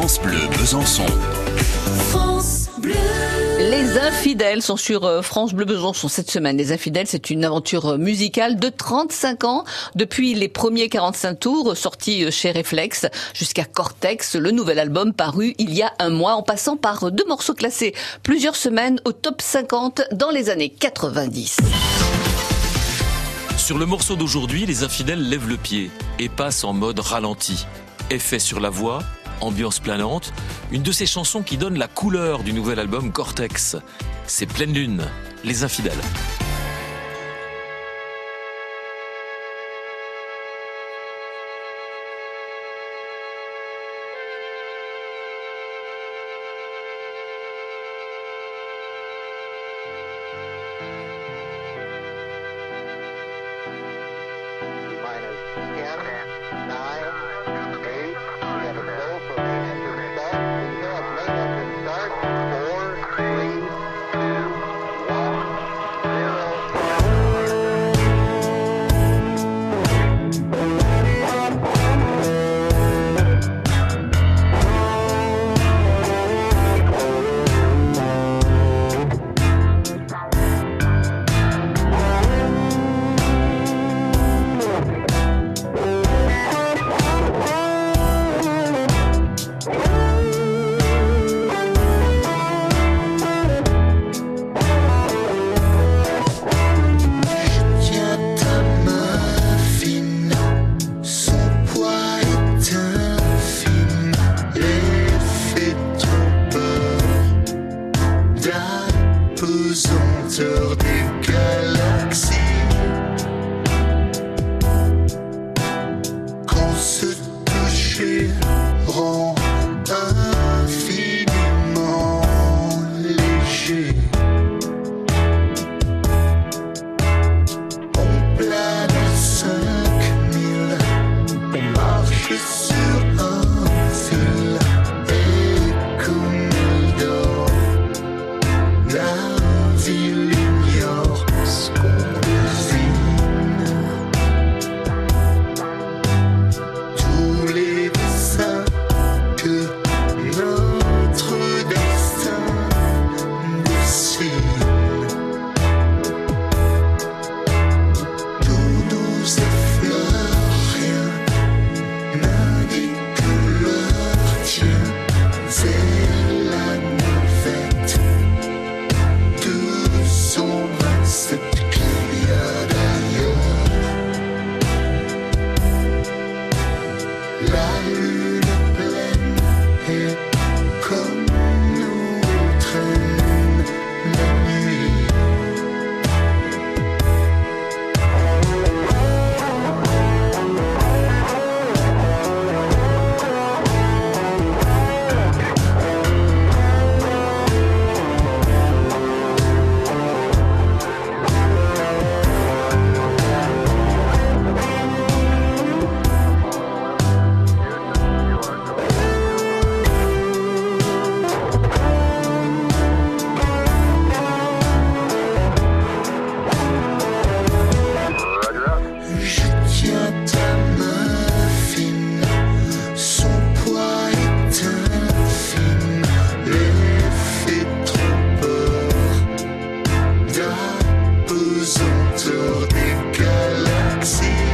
France Bleu Besançon. France Bleu. Les infidèles sont sur euh, France Bleu Besançon cette semaine. Les infidèles, c'est une aventure euh, musicale de 35 ans, depuis les premiers 45 tours sortis euh, chez Reflex jusqu'à Cortex, le nouvel album paru il y a un mois, en passant par deux morceaux classés plusieurs semaines au top 50 dans les années 90. Sur le morceau d'aujourd'hui, les infidèles lèvent le pied et passent en mode ralenti. Effet sur la voix, ambiance planante, une de ces chansons qui donne la couleur du nouvel album Cortex. C'est Pleine Lune, les infidèles. sur the la ville d'apesanteur des galaxies.